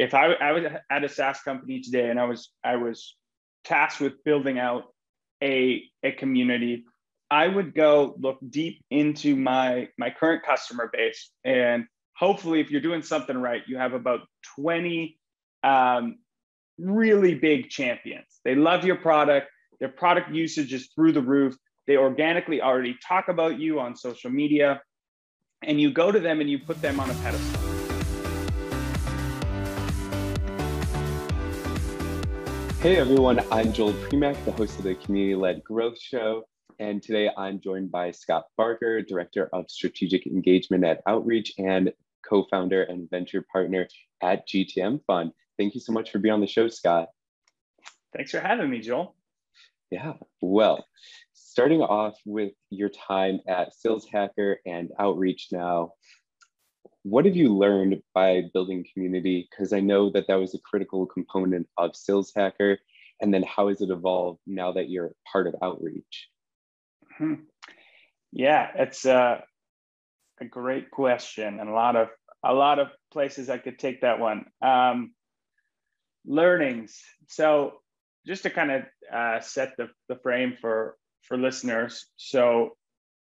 if I, I was at a SaaS company today and I was I was tasked with building out a, a community, I would go look deep into my my current customer base and hopefully if you're doing something right, you have about 20 um, really big champions. They love your product. Their product usage is through the roof. They organically already talk about you on social media. And you go to them and you put them on a pedestal. Hey everyone, I'm Joel Primack, the host of the Community Led Growth Show. And today I'm joined by Scott Barker, Director of Strategic Engagement at Outreach and co founder and venture partner at GTM Fund. Thank you so much for being on the show, Scott. Thanks for having me, Joel. Yeah, well, starting off with your time at Sales Hacker and Outreach now, what have you learned by building community? Because I know that that was a critical component of Sales Hacker. And then how has it evolved now that you're part of Outreach? Hmm. Yeah, it's a, a great question and a lot of a lot of places I could take that one. Um, learnings. So just to kind of uh, set the, the frame for for listeners. So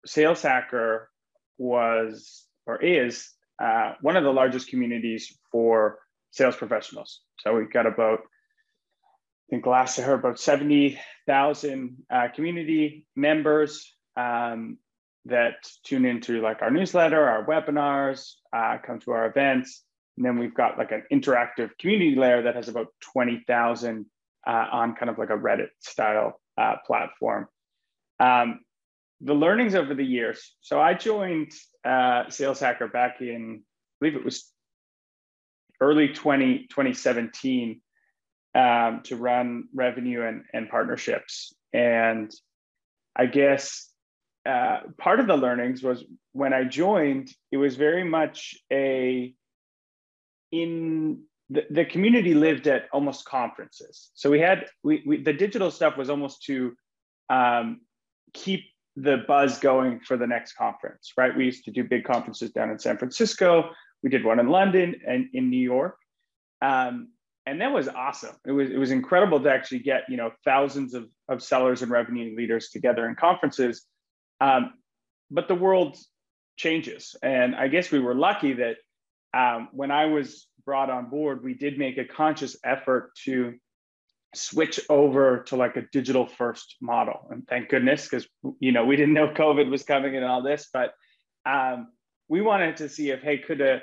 Sales Hacker was or is uh, one of the largest communities for sales professionals. So we've got about, I think last I heard about 70,000 uh, community members um, that tune into like our newsletter, our webinars, uh, come to our events. And then we've got like an interactive community layer that has about 20,000 uh, on kind of like a Reddit style uh, platform. Um, the learnings over the years. So I joined uh, Sales Hacker back in, I believe it was early 20, 2017 um, to run revenue and, and partnerships. And I guess uh, part of the learnings was when I joined, it was very much a in the, the community lived at almost conferences. So we had we, we the digital stuff was almost to um, keep the buzz going for the next conference, right? We used to do big conferences down in San Francisco. We did one in London and in New York. Um, and that was awesome. It was, it was incredible to actually get, you know, thousands of, of sellers and revenue leaders together in conferences. Um, but the world changes. And I guess we were lucky that um, when I was brought on board, we did make a conscious effort to switch over to like a digital first model. And thank goodness because you know we didn't know covid was coming and all this but um, we wanted to see if hey could a,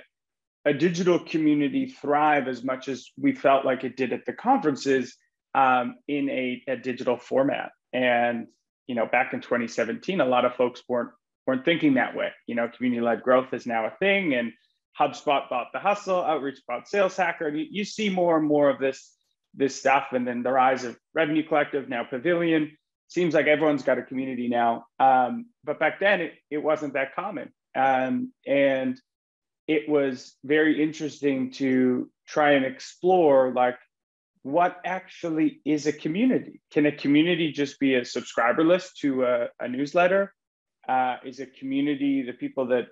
a digital community thrive as much as we felt like it did at the conferences um, in a, a digital format? And you know back in 2017 a lot of folks weren't weren't thinking that way. You know community-led growth is now a thing and hubspot bought the hustle outreach bought sales hacker and you, you see more and more of this this stuff. And then the rise of revenue collective now pavilion. Seems like everyone's got a community now. Um, but back then it, it wasn't that common. Um, and it was very interesting to try and explore like what actually is a community? Can a community just be a subscriber list to a, a newsletter? Uh, is a community the people that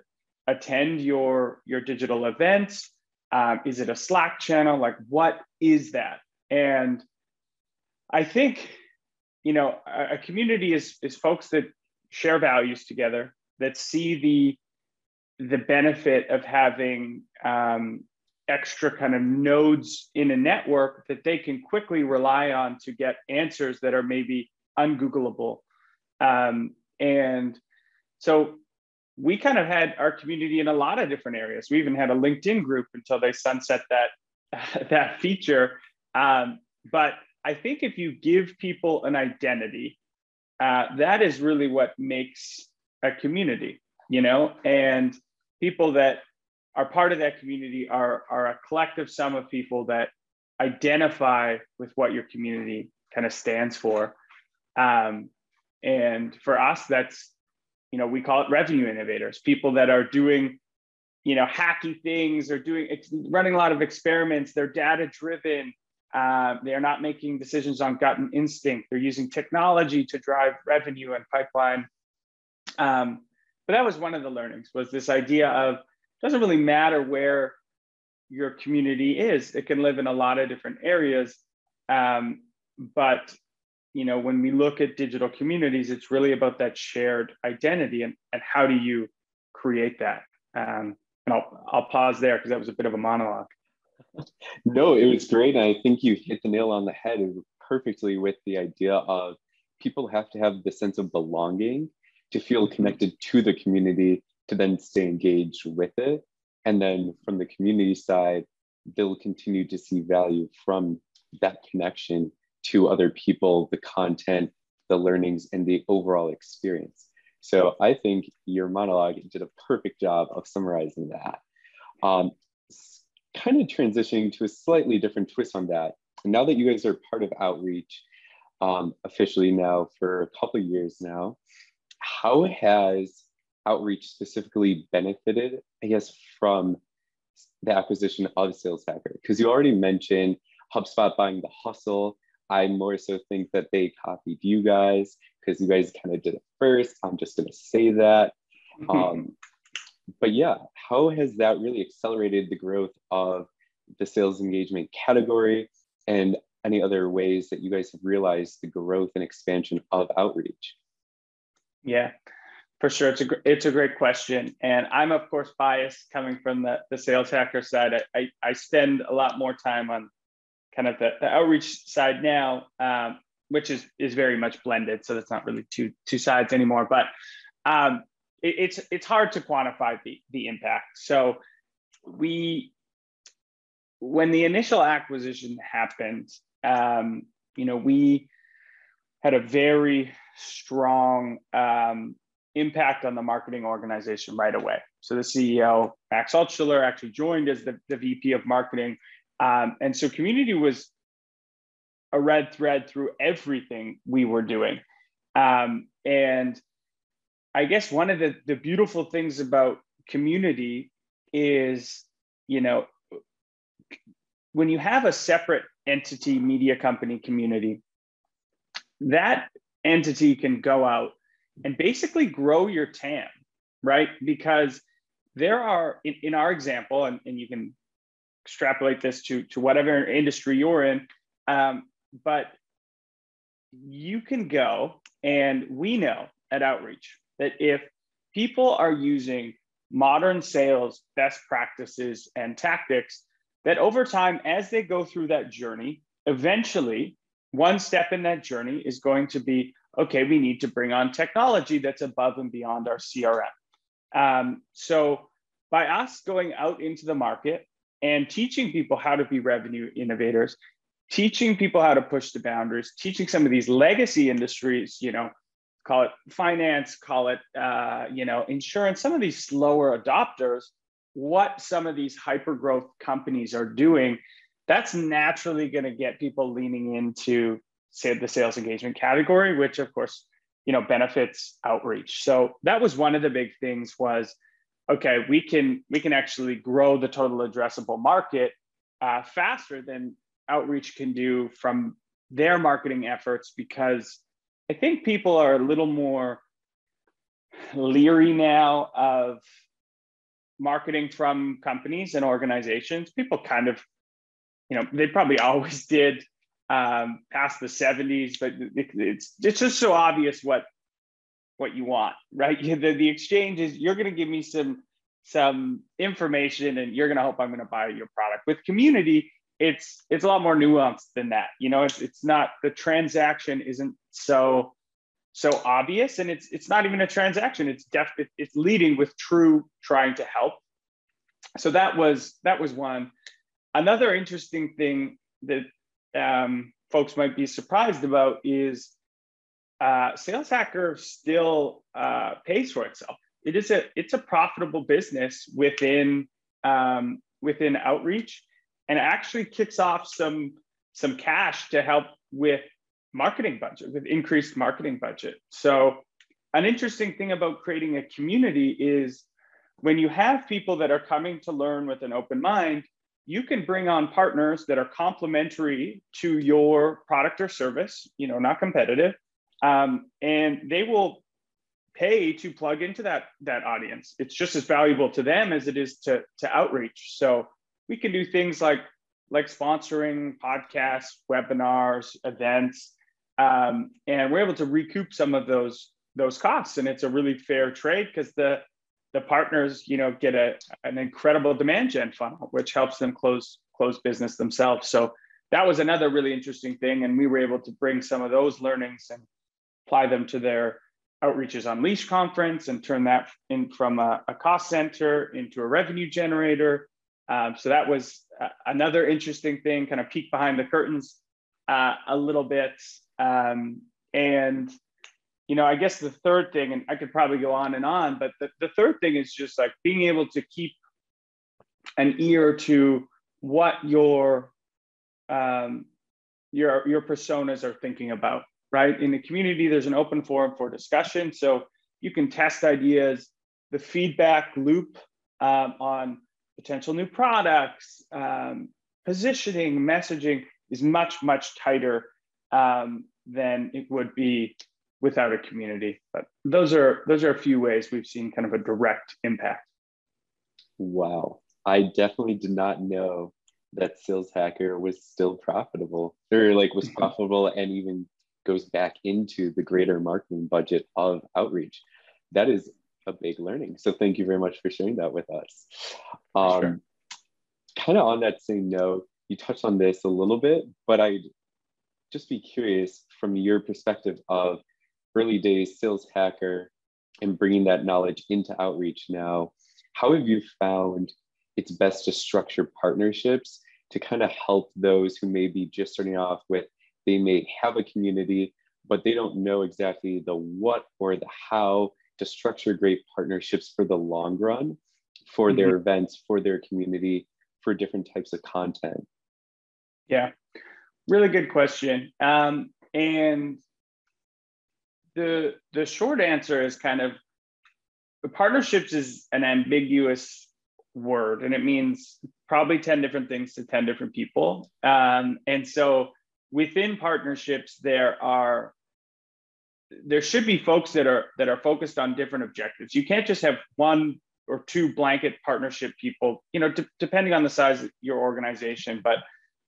attend your your digital events? Um, is it a slack channel? Like what is that and I think, you know, a, a community is is folks that share values together, that see the the benefit of having um, extra kind of nodes in a network that they can quickly rely on to get answers that are maybe ungoogleable. Um, and so we kind of had our community in a lot of different areas. We even had a linkedin group until they sunset that that feature um, but I think if you give people an identity, uh, that is really what makes a community, you know, and people that are part of that community are, are a collective sum of people that identify with what your community kind of stands for. Um, and for us, that's, you know, we call it revenue innovators, people that are doing, you know, hacky things or doing, running a lot of experiments, they're data driven, uh, they are not making decisions on gut and instinct. They're using technology to drive revenue and pipeline. Um, but that was one of the learnings was this idea of it doesn't really matter where your community is. It can live in a lot of different areas. Um, but you know, when we look at digital communities, it's really about that shared identity and, and how do you create that? Um, and I'll, I'll pause there because that was a bit of a monologue. No, it was great. And I think you hit the nail on the head perfectly with the idea of people have to have the sense of belonging to feel mm-hmm. connected to the community to then stay engaged with it. And then from the community side, they'll continue to see value from that connection to other people, the content, the learnings, and the overall experience. So I think your monologue did a perfect job of summarizing that. Um, kind of transitioning to a slightly different twist on that. Now that you guys are part of Outreach um, officially now for a couple years now, how has Outreach specifically benefited, I guess, from the acquisition of Sales Hacker? Because you already mentioned HubSpot buying the hustle. I more so think that they copied you guys because you guys kind of did it first. I'm just going to say that. Um, but yeah, how has that really accelerated the growth of the sales engagement category and any other ways that you guys have realized the growth and expansion of outreach? Yeah, for sure. It's a, it's a great question. And I'm, of course, biased coming from the, the sales hacker side. I, I, I spend a lot more time on kind of the, the outreach side now, um, which is, is very much blended. So that's not really two, two sides anymore. But um, it, it's, it's hard to quantify the, the impact. So we, when the initial acquisition happened, um, you know, we had a very strong um, impact on the marketing organization right away. So the CEO, Max Altshuler, actually joined as the, the VP of marketing. Um, and so community was a red thread through everything we were doing. Um, and I guess one of the, the beautiful things about community is, you know, when you have a separate entity, media company community, that entity can go out and basically grow your TAM, right? Because there are, in, in our example, and, and you can extrapolate this to, to whatever industry you're in, um, but you can go and we know at Outreach that if people are using modern sales best practices and tactics, that over time, as they go through that journey, eventually one step in that journey is going to be okay, we need to bring on technology that's above and beyond our CRM. Um, so, by us going out into the market and teaching people how to be revenue innovators, teaching people how to push the boundaries, teaching some of these legacy industries, you know, call it finance, call it, uh, you know, insurance, some of these slower adopters, what some of these hyper growth companies are doing that's naturally going to get people leaning into say the sales engagement category which of course you know benefits outreach. So that was one of the big things was okay we can we can actually grow the total addressable market uh, faster than outreach can do from their marketing efforts because i think people are a little more leery now of marketing from companies and organizations people kind of you know, they probably always did um, past the 70s, but it, it's it's just so obvious what what you want, right? The, the exchange is you're going to give me some some information and you're going to hope I'm going to buy your product. With community, it's it's a lot more nuanced than that. You know, it's it's not the transaction isn't so so obvious and it's it's not even a transaction. It's def it's leading with true trying to help. So that was that was one. Another interesting thing that um, folks might be surprised about is uh, Sales Hacker still uh, pays for itself. It is a it's a profitable business within um, within outreach, and actually kicks off some some cash to help with marketing budget with increased marketing budget. So an interesting thing about creating a community is when you have people that are coming to learn with an open mind, you can bring on partners that are complementary to your product or service, you know, not competitive, um, and they will pay to plug into that that audience. It's just as valuable to them as it is to to outreach. So we can do things like like sponsoring podcasts, webinars, events, um, and we're able to recoup some of those those costs. And it's a really fair trade because the the partners, you know, get a an incredible demand gen funnel, which helps them close close business themselves. So that was another really interesting thing, and we were able to bring some of those learnings and apply them to their outreaches unleash conference and turn that in from a, a cost center into a revenue generator um, so that was uh, another interesting thing kind of peek behind the curtains uh, a little bit um, and you know i guess the third thing and i could probably go on and on but the, the third thing is just like being able to keep an ear to what your um, your your personas are thinking about right? In the community, there's an open forum for discussion. So you can test ideas, the feedback loop um, on potential new products, um, positioning, messaging is much, much tighter um, than it would be without a community. But those are those are a few ways we've seen kind of a direct impact. Wow. I definitely did not know that Sales Hacker was still profitable or like was profitable and even goes back into the greater marketing budget of outreach. That is a big learning. So thank you very much for sharing that with us. Um, sure. Kind of on that same note, you touched on this a little bit, but I'd just be curious from your perspective of early days sales hacker and bringing that knowledge into outreach now. How have you found it's best to structure partnerships to kind of help those who may be just starting off with they may have a community, but they don't know exactly the what or the how to structure great partnerships for the long run for mm-hmm. their events, for their community, for different types of content? Yeah, really good question. Um, and the the short answer is kind of partnerships is an ambiguous word and it means probably 10 different things to 10 different people um, and so within partnerships there are there should be folks that are that are focused on different objectives. You can't just have one or two blanket partnership people you know d- depending on the size of your organization. But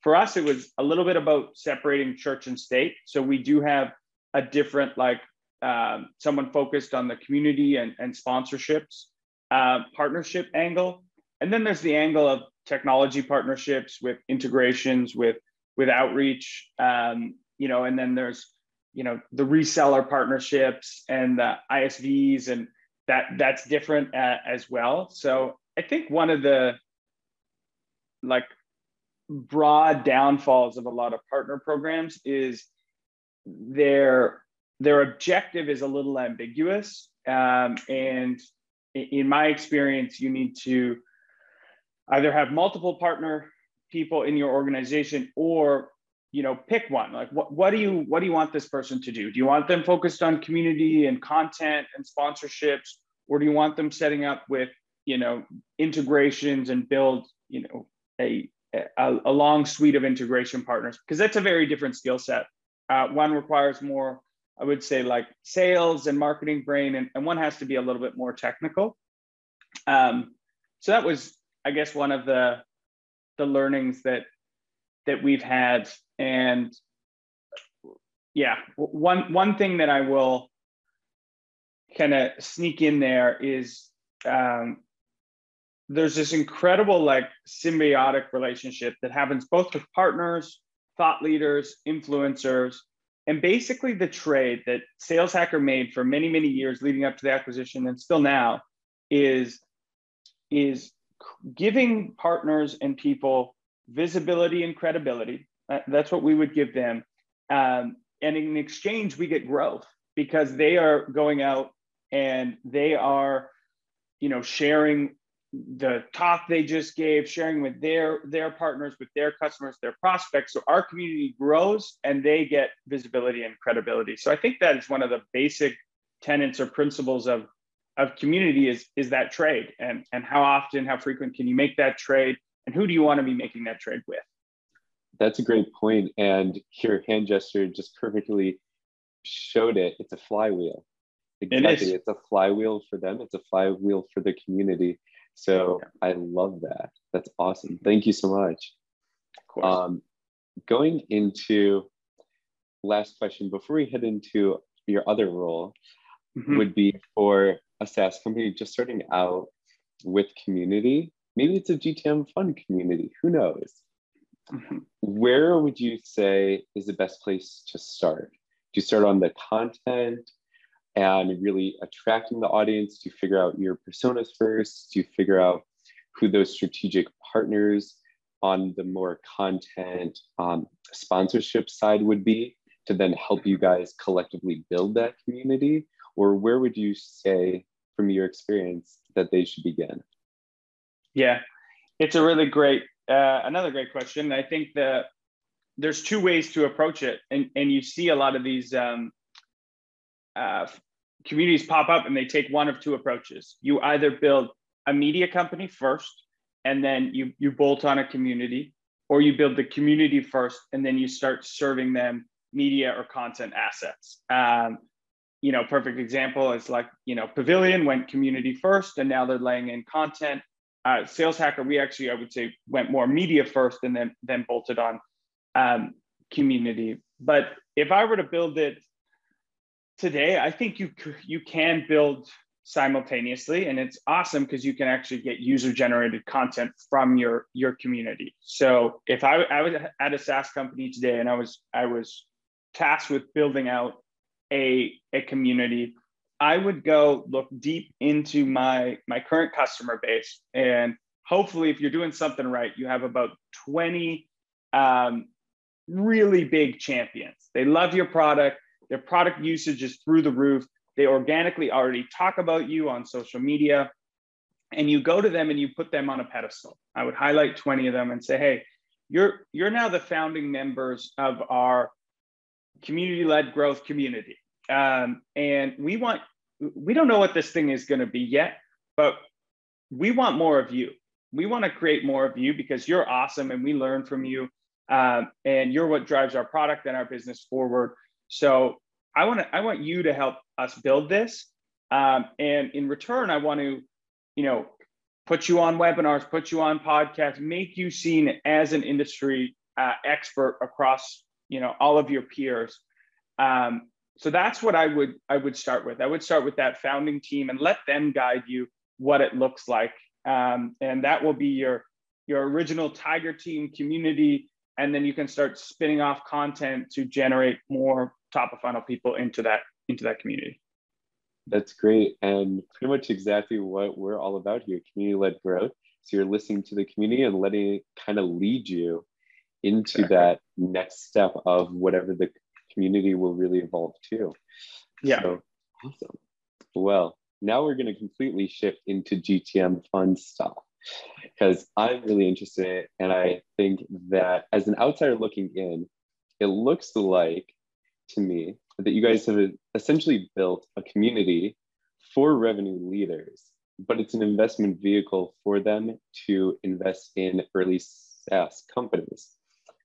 for us it was a little bit about separating church and state. So we do have a different like um, someone focused on the community and, and sponsorships uh, partnership angle. And then there's the angle of technology partnerships with integrations with with outreach um, you know and then there's you know the reseller partnerships and the isvs and that that's different uh, as well. So i think one of the like broad downfalls of a lot of partner programs is their their objective is a little ambiguous. Um, and in my experience you need to either have multiple partner people in your organization or you know pick one. Like what, what do you what do you want this person to do? Do you want them focused on community and content and sponsorships or do you want them setting up with you know integrations and build you know a a, a long suite of integration partners? Because that's a very different skill set. Uh, one requires more i would say like sales and marketing brain and, and one has to be a little bit more technical. Um, so that was i guess one of the the learnings that that we've had. And yeah one one thing that i will kind of sneak in there is um, there's this incredible like symbiotic relationship that happens both with partners thought leaders influencers and basically the trade that sales hacker made for many many years leading up to the acquisition and still now is is giving partners and people visibility and credibility. Uh, that's what we would give them. Um, and in exchange, we get growth because they are going out and they are, you know, sharing the talk they just gave, sharing with their their partners, with their customers, their prospects. So our community grows and they get visibility and credibility. So I think that is one of the basic tenets or principles of of community is is that trade and and how often how frequent can you make that trade and who do you want to be making that trade with that's a great point and your hand gesture just perfectly showed it it's a flywheel exactly it it's a flywheel for them it's a flywheel for the community So yeah. I love that. That's awesome. Thank you so much. Of course. Um, going into last question before we head into your other role mm-hmm. would be for a SaaS company just starting out with community. Maybe it's a GTM fund community. Who knows? Mm-hmm. Where would you say is the best place to start? Do you start on the content and really attracting the audience? Do you figure out your personas first? Do you figure out who those strategic partners on the more content um, sponsorship side would be to then help you guys collectively build that community? Or where would you say, from your experience, that they should begin? Yeah, it's a really great, uh, another great question. I think that there's two ways to approach it, and and you see a lot of these um, uh, communities pop up, and they take one of two approaches. You either build a media company first, and then you you bolt on a community, or you build the community first, and then you start serving them media or content assets. Um, you know, perfect example is like, you know, Pavilion went community first and now they're laying in content. Uh, Sales Hacker, we actually, I would say, went more media first and then then bolted on um, community. But if I were to build it today, I think you you can build simultaneously, and it's awesome because you can actually get user generated content from your your community. So if I, I was at a SaaS company today and I was I was tasked with building out a, a community, I would go look deep into my my current customer base, and hopefully, if you're doing something right, you have about 20 um, really big champions. They love your product. Their product usage is through the roof. They organically already talk about you on social media, and you go to them and you put them on a pedestal. I would highlight 20 of them and say, "Hey, you're you're now the founding members of our community led growth community. Um, and we want, we don't know what this thing is going to be yet, but we want more of you. We want to create more of you because you're awesome and we learn from you. Um, and you're what drives our product and our business forward. So I want to, I want you to help us build this. Um, and in return, I want to, you know, put you on webinars, put you on podcasts, make you seen as an industry uh, expert across you know all of your peers um, so that's what i would i would start with. I would start with that founding team and let them guide you what it looks like. Um, and that will be your your original tiger team community. And then you can start spinning off content to generate more top of funnel people into that into that community. That's great. And pretty much exactly what we're all about here community led growth. So you're listening to the community and letting it kind of lead you into exactly. that next step of whatever the community will really evolve too. Yeah. So, awesome. Well, now we're going to completely shift into GTM fun stuff because I'm really interested in it. And I think that as an outsider looking in, it looks like to me that you guys have essentially built a community for revenue leaders, but it's an investment vehicle for them to invest in early SaaS companies.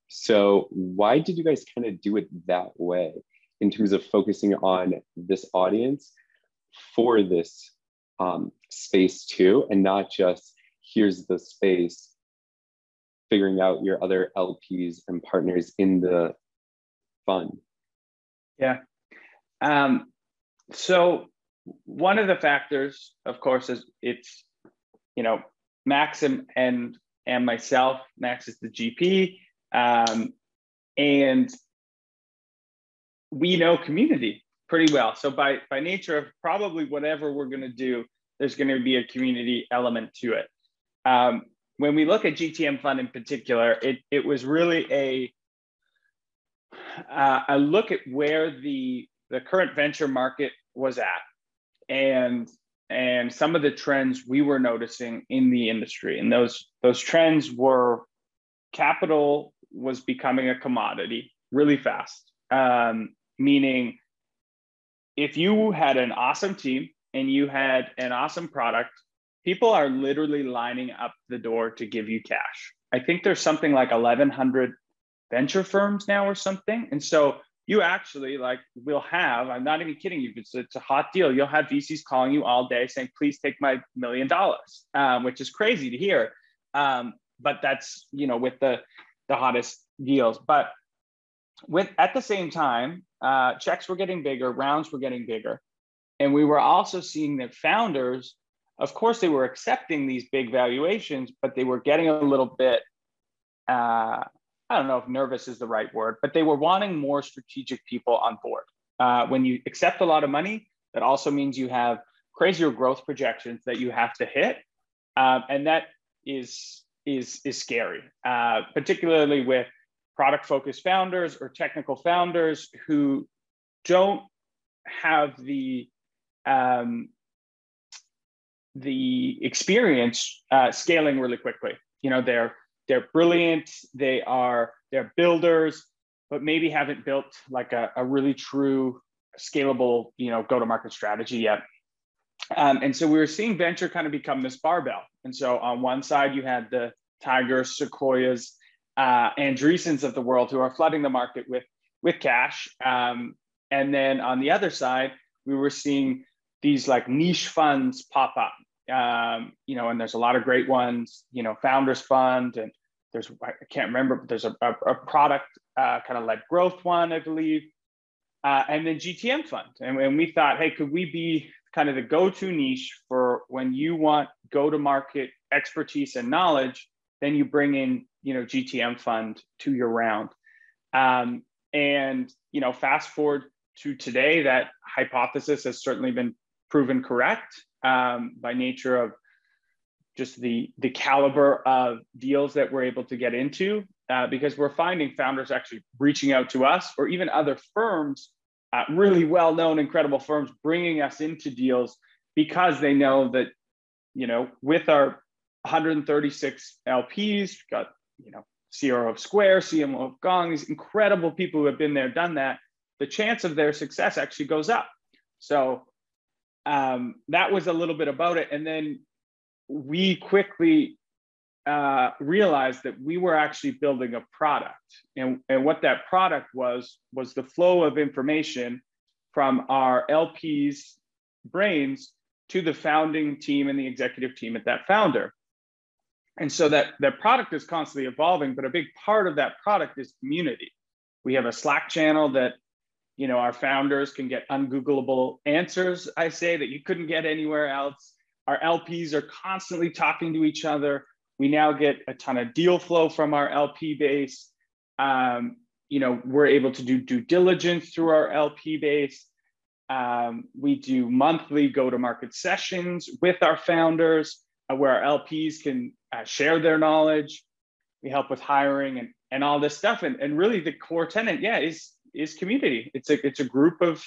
So, why did you guys kind of do it that way in terms of focusing on this audience for this um, space too, and not just here's the space, figuring out your other LPs and partners in the fund? Yeah. Um, so, one of the factors, of course, is it's, you know, Max and, and, and myself, Max is the GP um, and we know community pretty well. So by by nature of probably whatever we're going to do, there's going to be a community element to it. Um, when we look at GTM Fund in particular, it it was really a uh, a look at where the the current venture market was at, and and some of the trends we were noticing in the industry, and those those trends were capital was becoming a commodity really fast. Um, meaning, if you had an awesome team and you had an awesome product, people are literally lining up the door to give you cash. I think there's something like 1,100 venture firms now or something. And so you actually like will have, I'm not even kidding you, it's, it's a hot deal. You'll have VCs calling you all day saying, please take my million dollars, um, which is crazy to hear. Um, but that's, you know, with the, the hottest deals. But with at the same time, uh, checks were getting bigger, rounds were getting bigger. And we were also seeing that founders, of course, they were accepting these big valuations, but they were getting a little bit uh, I don't know if nervous is the right word, but they were wanting more strategic people on board. Uh, when you accept a lot of money, that also means you have crazier growth projections that you have to hit, um, and that is is is scary, uh, particularly with product focused founders or technical founders who don't have the um, the experience uh, scaling really quickly. You know, they're they're brilliant they are they're builders but maybe haven't built like a, a really true scalable you know go to market strategy yet um, and so we were seeing venture kind of become this barbell. And so on one side you had the tigers sequoias uh, andreessens of the world who are flooding the market with with cash. Um, and then on the other side we were seeing these like niche funds pop up. Um, you know, and there's a lot of great ones, you know, Founders Fund, and there's, I can't remember, but there's a, a, a product uh, kind of led growth one, I believe, uh, and then GTM Fund. And, and we thought, hey, could we be kind of the go to niche for when you want go to market expertise and knowledge, then you bring in, you know, GTM Fund to your round. Um, and, you know, fast forward to today, that hypothesis has certainly been proven correct um, by nature of just the the caliber of deals that we're able to get into uh, because we're finding founders actually reaching out to us or even other firms uh, really well known incredible firms bringing us into deals because they know that you know with our 136 lps got you know CRO of Square, CMO of Gong, these incredible people who have been there, done that. The chance of their success actually goes up. So um, that was a little bit about it. And then we quickly uh, realized that we were actually building a product. And, and what that product was, was the flow of information from our LPs' brains to the founding team and the executive team at that founder. And so that, that product is constantly evolving, but a big part of that product is community. We have a Slack channel that you know, our founders can get ungoogleable answers, I say, that you couldn't get anywhere else. Our LPs are constantly talking to each other. We now get a ton of deal flow from our LP base. Um, you know, we're able to do due diligence through our LP base. Um, we do monthly go to market sessions with our founders uh, where our LPs can uh, share their knowledge. We help with hiring and, and all this stuff. And, and really, the core tenant, yeah, is is community. It's a it's a group of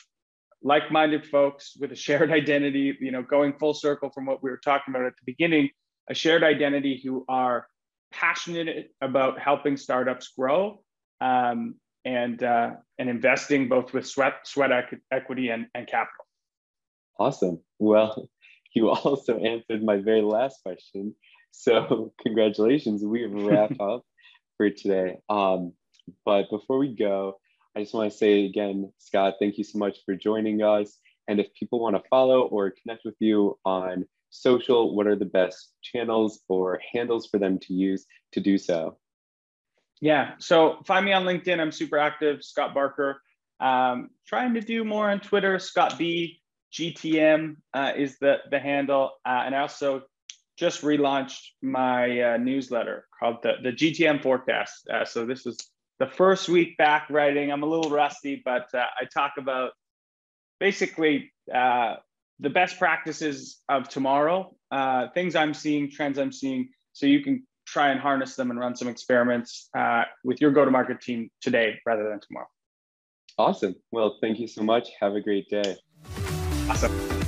like-minded folks with a shared identity. You know, going full circle from what we were talking about at the beginning, a shared identity who are passionate about helping startups grow um, and uh, and investing both with sweat sweat equity and, and capital. Awesome. Well, you also answered my very last question. So congratulations. We wrap up for today. Um, but before we go, I just want to say again, Scott, thank you so much for joining us. And if people want to follow or connect with you on social, what are the best channels or handles for them to use to do so? Yeah, so find me on LinkedIn. I'm super active, Scott Barker. Um, trying to do more on Twitter. Scott B GTM uh, is the the handle, uh, and I also just relaunched my uh, newsletter called the the GTM Forecast. Uh, so this is the first week back writing. I'm a little rusty, but uh, I talk about basically uh, the best practices of tomorrow, uh, things I'm seeing, trends I'm seeing, so you can try and harness them and run some experiments uh, with your go to market team today rather than tomorrow. Awesome. Well, thank you so much. Have a great day. Awesome.